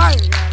Hey!